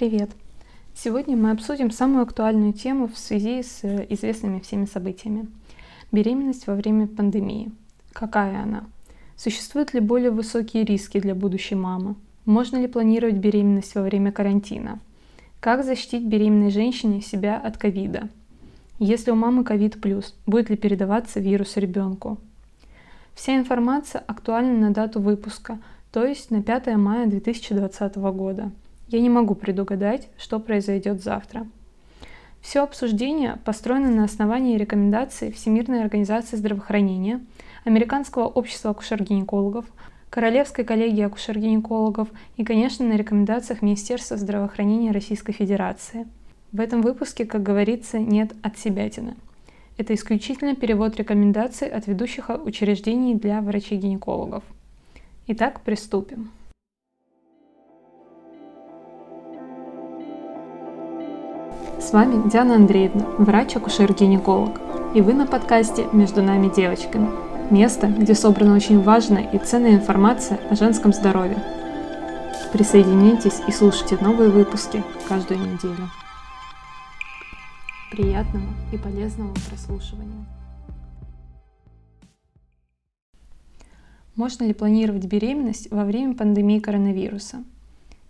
Привет! Сегодня мы обсудим самую актуальную тему в связи с э, известными всеми событиями. Беременность во время пандемии. Какая она? Существуют ли более высокие риски для будущей мамы? Можно ли планировать беременность во время карантина? Как защитить беременной женщине себя от ковида? Если у мамы ковид плюс, будет ли передаваться вирус ребенку? Вся информация актуальна на дату выпуска, то есть на 5 мая 2020 года – я не могу предугадать, что произойдет завтра. Все обсуждение построено на основании рекомендаций Всемирной организации здравоохранения, Американского общества акушер-гинекологов, Королевской коллегии акушер-гинекологов и, конечно, на рекомендациях Министерства здравоохранения Российской Федерации. В этом выпуске, как говорится, нет отсебятины. Это исключительно перевод рекомендаций от ведущих учреждений для врачей-гинекологов. Итак, приступим. С вами Диана Андреевна, врач-акушер-гинеколог. И вы на подкасте «Между нами девочками». Место, где собрана очень важная и ценная информация о женском здоровье. Присоединяйтесь и слушайте новые выпуски каждую неделю. Приятного и полезного прослушивания. Можно ли планировать беременность во время пандемии коронавируса?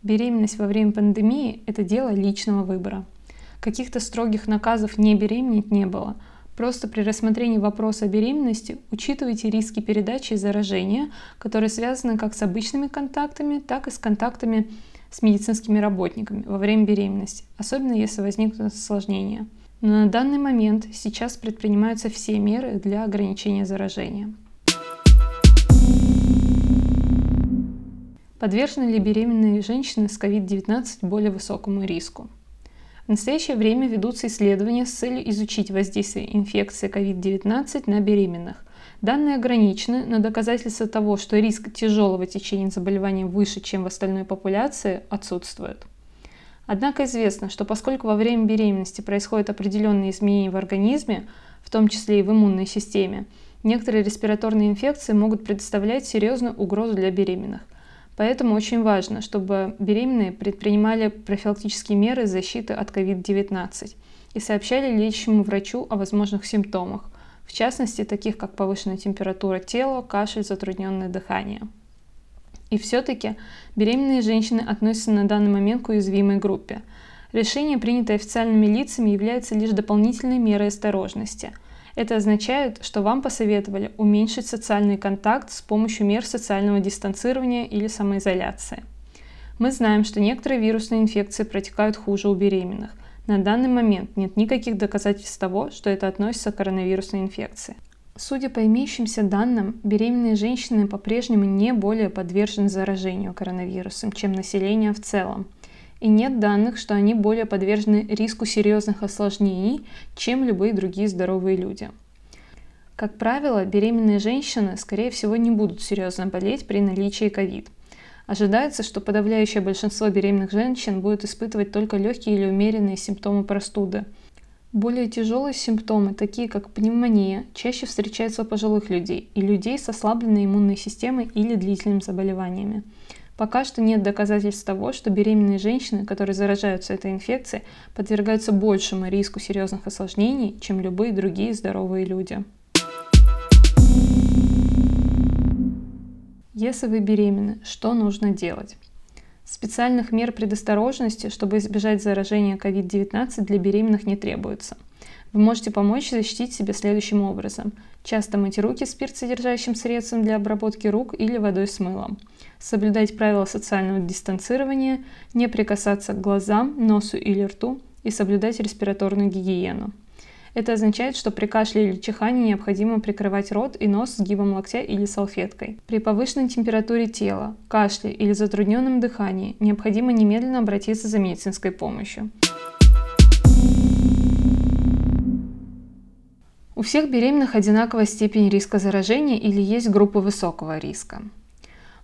Беременность во время пандемии – это дело личного выбора – Каких-то строгих наказов не беременеть не было. Просто при рассмотрении вопроса беременности учитывайте риски передачи и заражения, которые связаны как с обычными контактами, так и с контактами с медицинскими работниками во время беременности, особенно если возникнут осложнения. Но на данный момент сейчас предпринимаются все меры для ограничения заражения. Подвержены ли беременные женщины с COVID-19 более высокому риску? В настоящее время ведутся исследования с целью изучить воздействие инфекции COVID-19 на беременных. Данные ограничены, но доказательства того, что риск тяжелого течения заболевания выше, чем в остальной популяции, отсутствуют. Однако известно, что поскольку во время беременности происходят определенные изменения в организме, в том числе и в иммунной системе, некоторые респираторные инфекции могут представлять серьезную угрозу для беременных – Поэтому очень важно, чтобы беременные предпринимали профилактические меры защиты от COVID-19 и сообщали лечащему врачу о возможных симптомах, в частности, таких как повышенная температура тела, кашель, затрудненное дыхание. И все-таки беременные женщины относятся на данный момент к уязвимой группе. Решение, принятое официальными лицами, является лишь дополнительной мерой осторожности – это означает, что вам посоветовали уменьшить социальный контакт с помощью мер социального дистанцирования или самоизоляции. Мы знаем, что некоторые вирусные инфекции протекают хуже у беременных. На данный момент нет никаких доказательств того, что это относится к коронавирусной инфекции. Судя по имеющимся данным, беременные женщины по-прежнему не более подвержены заражению коронавирусом, чем население в целом – и нет данных, что они более подвержены риску серьезных осложнений, чем любые другие здоровые люди. Как правило, беременные женщины, скорее всего, не будут серьезно болеть при наличии ковид. Ожидается, что подавляющее большинство беременных женщин будет испытывать только легкие или умеренные симптомы простуды. Более тяжелые симптомы, такие как пневмония, чаще встречаются у пожилых людей и людей с ослабленной иммунной системой или длительными заболеваниями. Пока что нет доказательств того, что беременные женщины, которые заражаются этой инфекцией, подвергаются большему риску серьезных осложнений, чем любые другие здоровые люди. Если вы беременны, что нужно делать? Специальных мер предосторожности, чтобы избежать заражения COVID-19 для беременных не требуется – вы можете помочь защитить себя следующим образом. Часто мыть руки спиртсодержащим средством для обработки рук или водой с мылом. Соблюдать правила социального дистанцирования, не прикасаться к глазам, носу или рту и соблюдать респираторную гигиену. Это означает, что при кашле или чихании необходимо прикрывать рот и нос сгибом локтя или салфеткой. При повышенной температуре тела, кашле или затрудненном дыхании необходимо немедленно обратиться за медицинской помощью. У всех беременных одинаковая степень риска заражения или есть группы высокого риска.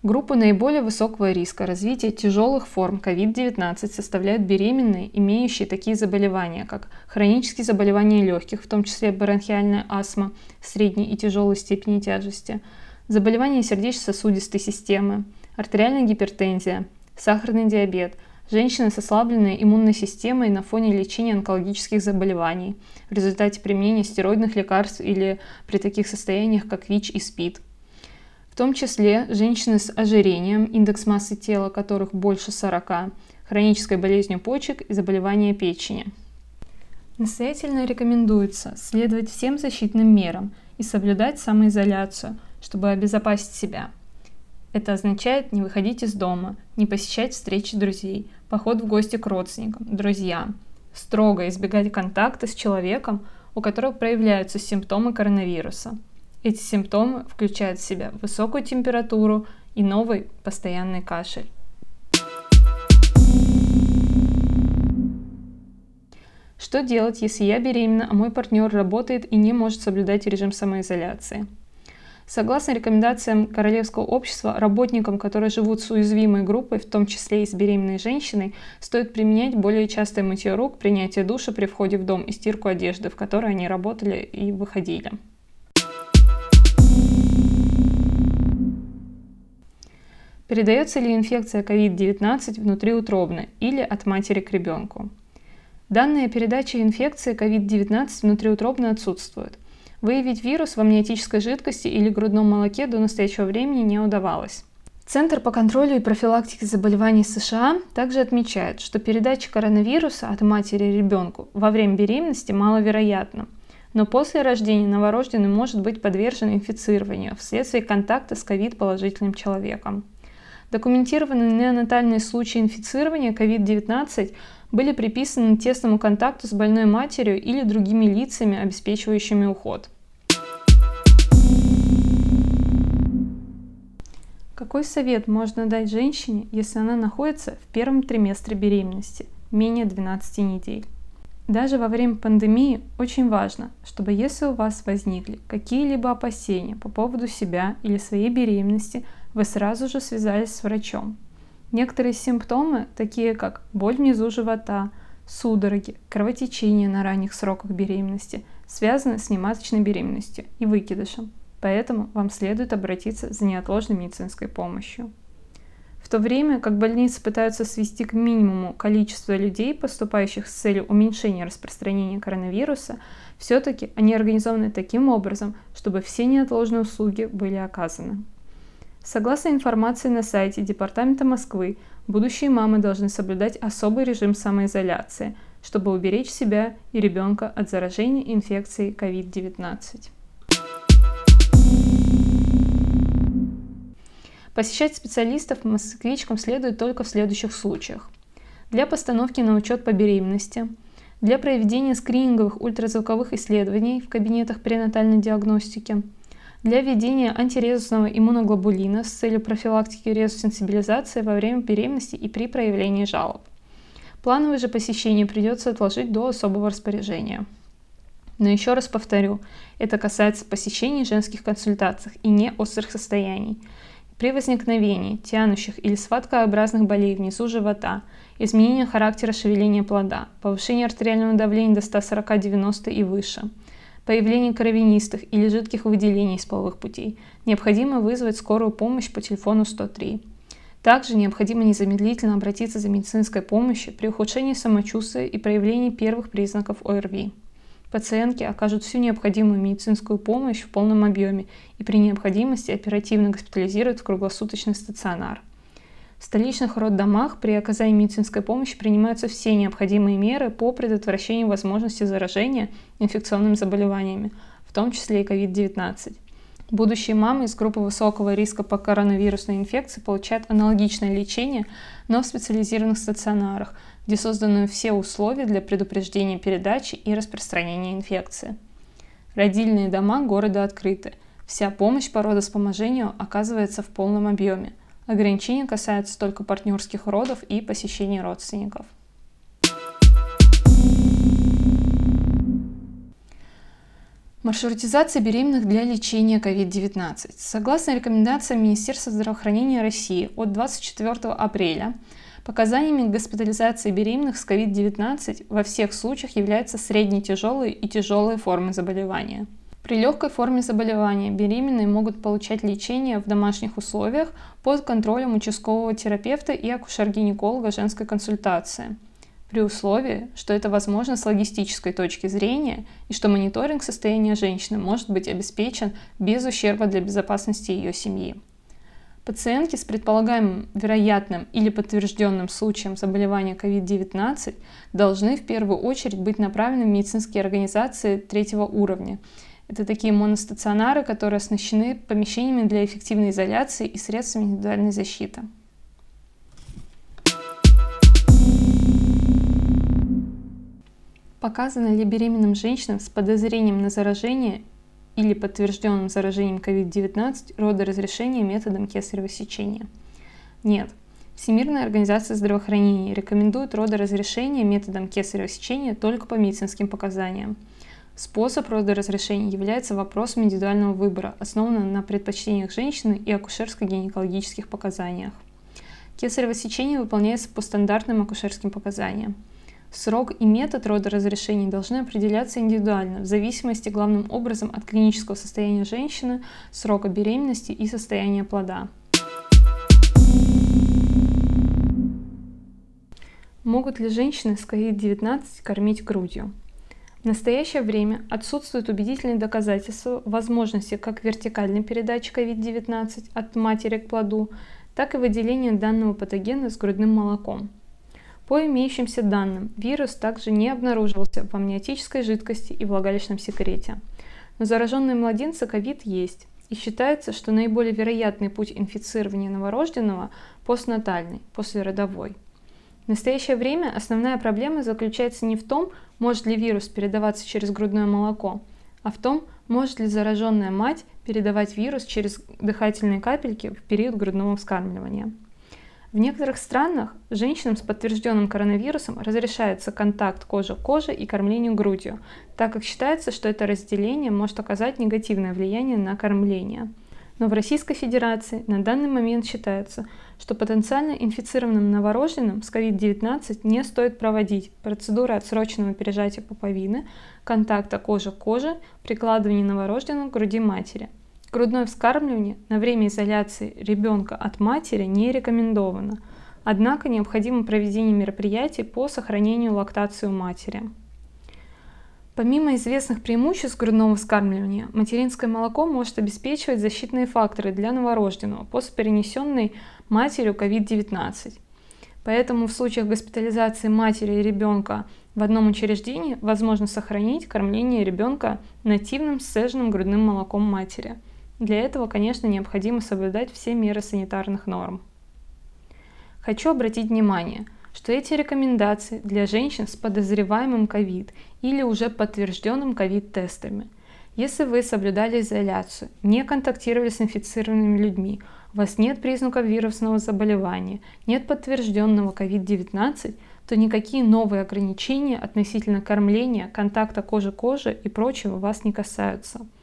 Группу наиболее высокого риска развития тяжелых форм COVID-19 составляют беременные, имеющие такие заболевания, как хронические заболевания легких, в том числе бронхиальная астма средней и тяжелой степени тяжести, заболевания сердечно-сосудистой системы, артериальная гипертензия, сахарный диабет, женщины с ослабленной иммунной системой на фоне лечения онкологических заболеваний в результате применения стероидных лекарств или при таких состояниях, как ВИЧ и СПИД. В том числе женщины с ожирением, индекс массы тела которых больше 40, хронической болезнью почек и заболевания печени. Настоятельно рекомендуется следовать всем защитным мерам и соблюдать самоизоляцию, чтобы обезопасить себя. Это означает не выходить из дома, не посещать встречи друзей, поход в гости к родственникам, друзьям, строго избегать контакта с человеком, у которого проявляются симптомы коронавируса. Эти симптомы включают в себя высокую температуру и новый постоянный кашель. Что делать, если я беременна, а мой партнер работает и не может соблюдать режим самоизоляции? Согласно рекомендациям Королевского общества, работникам, которые живут с уязвимой группой, в том числе и с беременной женщиной, стоит применять более частое мытье рук, принятие душа при входе в дом и стирку одежды, в которой они работали и выходили. Передается ли инфекция COVID-19 внутриутробно или от матери к ребенку? Данные передачи инфекции COVID-19 внутриутробно отсутствуют. Выявить вирус в амниотической жидкости или грудном молоке до настоящего времени не удавалось. Центр по контролю и профилактике заболеваний США также отмечает, что передача коронавируса от матери ребенку во время беременности маловероятна, но после рождения новорожденный может быть подвержен инфицированию вследствие контакта с ковид-положительным человеком. Документированные неонатальные случаи инфицирования COVID-19 были приписаны тесному контакту с больной матерью или другими лицами, обеспечивающими уход. Какой совет можно дать женщине, если она находится в первом триместре беременности, менее 12 недель? Даже во время пандемии очень важно, чтобы если у вас возникли какие-либо опасения по поводу себя или своей беременности, вы сразу же связались с врачом. Некоторые симптомы, такие как боль внизу живота, судороги, кровотечение на ранних сроках беременности, связаны с нематочной беременностью и выкидышем поэтому вам следует обратиться за неотложной медицинской помощью. В то время как больницы пытаются свести к минимуму количество людей, поступающих с целью уменьшения распространения коронавируса, все-таки они организованы таким образом, чтобы все неотложные услуги были оказаны. Согласно информации на сайте Департамента Москвы, будущие мамы должны соблюдать особый режим самоизоляции, чтобы уберечь себя и ребенка от заражения инфекцией COVID-19. Посещать специалистов москвичкам следует только в следующих случаях. Для постановки на учет по беременности, для проведения скрининговых ультразвуковых исследований в кабинетах пренатальной диагностики, для введения антирезусного иммуноглобулина с целью профилактики резус-сенсибилизации во время беременности и при проявлении жалоб. Плановое же посещение придется отложить до особого распоряжения. Но еще раз повторю, это касается посещений женских консультаций и не острых состояний. При возникновении тянущих или схваткообразных болей внизу живота, изменение характера шевеления плода, повышение артериального давления до 140-90 и выше, появление кровянистых или жидких выделений из половых путей, необходимо вызвать скорую помощь по телефону 103. Также необходимо незамедлительно обратиться за медицинской помощью при ухудшении самочувствия и проявлении первых признаков ОРВИ пациентке окажут всю необходимую медицинскую помощь в полном объеме и при необходимости оперативно госпитализируют в круглосуточный стационар. В столичных роддомах при оказании медицинской помощи принимаются все необходимые меры по предотвращению возможности заражения инфекционными заболеваниями, в том числе и COVID-19. Будущие мамы из группы высокого риска по коронавирусной инфекции получают аналогичное лечение, но в специализированных стационарах, где созданы все условия для предупреждения передачи и распространения инфекции. Родильные дома города открыты. Вся помощь по родоспоможению оказывается в полном объеме. Ограничения касаются только партнерских родов и посещения родственников. Маршрутизация беременных для лечения COVID-19. Согласно рекомендациям Министерства здравоохранения России от 24 апреля, Показаниями госпитализации беременных с COVID-19 во всех случаях являются средне тяжелые и тяжелые формы заболевания. При легкой форме заболевания беременные могут получать лечение в домашних условиях под контролем участкового терапевта и акушер-гинеколога женской консультации. При условии, что это возможно с логистической точки зрения и что мониторинг состояния женщины может быть обеспечен без ущерба для безопасности ее семьи. Пациентки с предполагаемым вероятным или подтвержденным случаем заболевания COVID-19 должны в первую очередь быть направлены в медицинские организации третьего уровня. Это такие моностационары, которые оснащены помещениями для эффективной изоляции и средствами индивидуальной защиты. Показано ли беременным женщинам с подозрением на заражение или подтвержденным заражением COVID-19 родоразрешения методом кесарево сечения? Нет. Всемирная организация здравоохранения рекомендует родоразрешение методом кесарево сечения только по медицинским показаниям. Способ родоразрешения является вопросом индивидуального выбора, основанным на предпочтениях женщины и акушерско-гинекологических показаниях. Кесарево сечение выполняется по стандартным акушерским показаниям. Срок и метод родоразрешения должны определяться индивидуально, в зависимости главным образом от клинического состояния женщины, срока беременности и состояния плода. Могут ли женщины с COVID-19 кормить грудью? В настоящее время отсутствуют убедительные доказательства возможности как вертикальной передачи COVID-19 от матери к плоду, так и выделения данного патогена с грудным молоком. По имеющимся данным, вирус также не обнаруживался в амниотической жидкости и влагалищном секрете. Но зараженные младенцы ковид есть, и считается, что наиболее вероятный путь инфицирования новорожденного – постнатальный, послеродовой. В настоящее время основная проблема заключается не в том, может ли вирус передаваться через грудное молоко, а в том, может ли зараженная мать передавать вирус через дыхательные капельки в период грудного вскармливания. В некоторых странах женщинам с подтвержденным коронавирусом разрешается контакт кожи к коже и кормлению грудью, так как считается, что это разделение может оказать негативное влияние на кормление. Но в Российской Федерации на данный момент считается, что потенциально инфицированным новорожденным с COVID-19 не стоит проводить. Процедуры отсроченного пережатия пуповины, контакта кожи к коже, прикладывания новорожденного к груди матери – Грудное вскармливание на время изоляции ребенка от матери не рекомендовано, однако необходимо проведение мероприятий по сохранению лактации у матери. Помимо известных преимуществ грудного вскармливания, материнское молоко может обеспечивать защитные факторы для новорожденного после перенесенной матерью COVID-19. Поэтому в случаях госпитализации матери и ребенка в одном учреждении возможно сохранить кормление ребенка нативным сцеженным грудным молоком матери – для этого, конечно, необходимо соблюдать все меры санитарных норм. Хочу обратить внимание, что эти рекомендации для женщин с подозреваемым COVID или уже подтвержденным COVID-тестами. Если вы соблюдали изоляцию, не контактировали с инфицированными людьми, у вас нет признаков вирусного заболевания, нет подтвержденного COVID-19, то никакие новые ограничения относительно кормления, контакта кожи-кожи и прочего вас не касаются –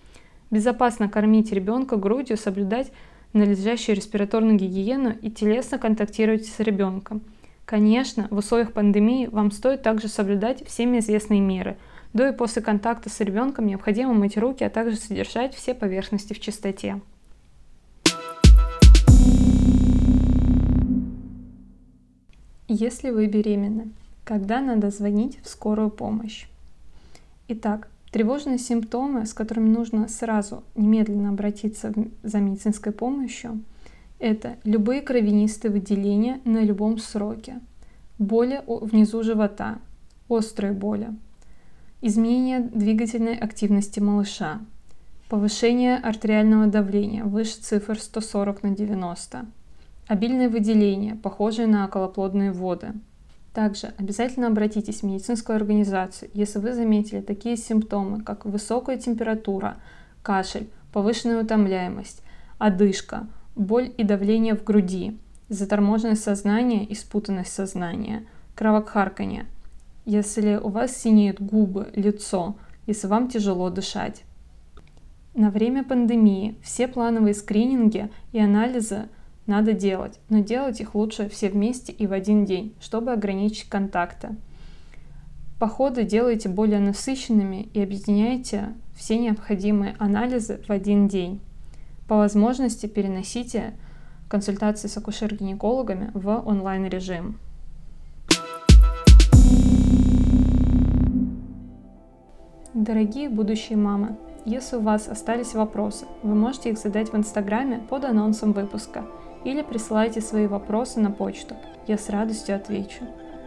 Безопасно кормить ребенка грудью, соблюдать надлежащую респираторную гигиену и телесно контактировать с ребенком. Конечно, в условиях пандемии вам стоит также соблюдать всеми известные меры. До и после контакта с ребенком необходимо мыть руки, а также содержать все поверхности в чистоте. Если вы беременны, когда надо звонить в скорую помощь? Итак, Тревожные симптомы, с которыми нужно сразу немедленно обратиться за медицинской помощью, это любые кровянистые выделения на любом сроке, боли внизу живота, острые боли, изменение двигательной активности малыша, повышение артериального давления выше цифр 140 на 90, обильное выделение, похожее на околоплодные воды – также обязательно обратитесь в медицинскую организацию, если вы заметили такие симптомы, как высокая температура, кашель, повышенная утомляемость, одышка, боль и давление в груди, заторможенность сознания и спутанность сознания, кровокхарканье, если у вас синеют губы, лицо, если вам тяжело дышать. На время пандемии все плановые скрининги и анализы – надо делать, но делать их лучше все вместе и в один день, чтобы ограничить контакты. Походы делайте более насыщенными и объединяйте все необходимые анализы в один день. По возможности переносите консультации с акушер-гинекологами в онлайн-режим. Дорогие будущие мамы, если у вас остались вопросы, вы можете их задать в Инстаграме под анонсом выпуска или присылайте свои вопросы на почту. Я с радостью отвечу.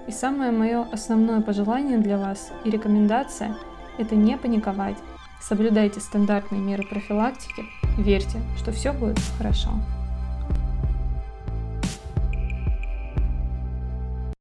И самое мое основное пожелание для вас и рекомендация – это не паниковать. Соблюдайте стандартные меры профилактики, верьте, что все будет хорошо.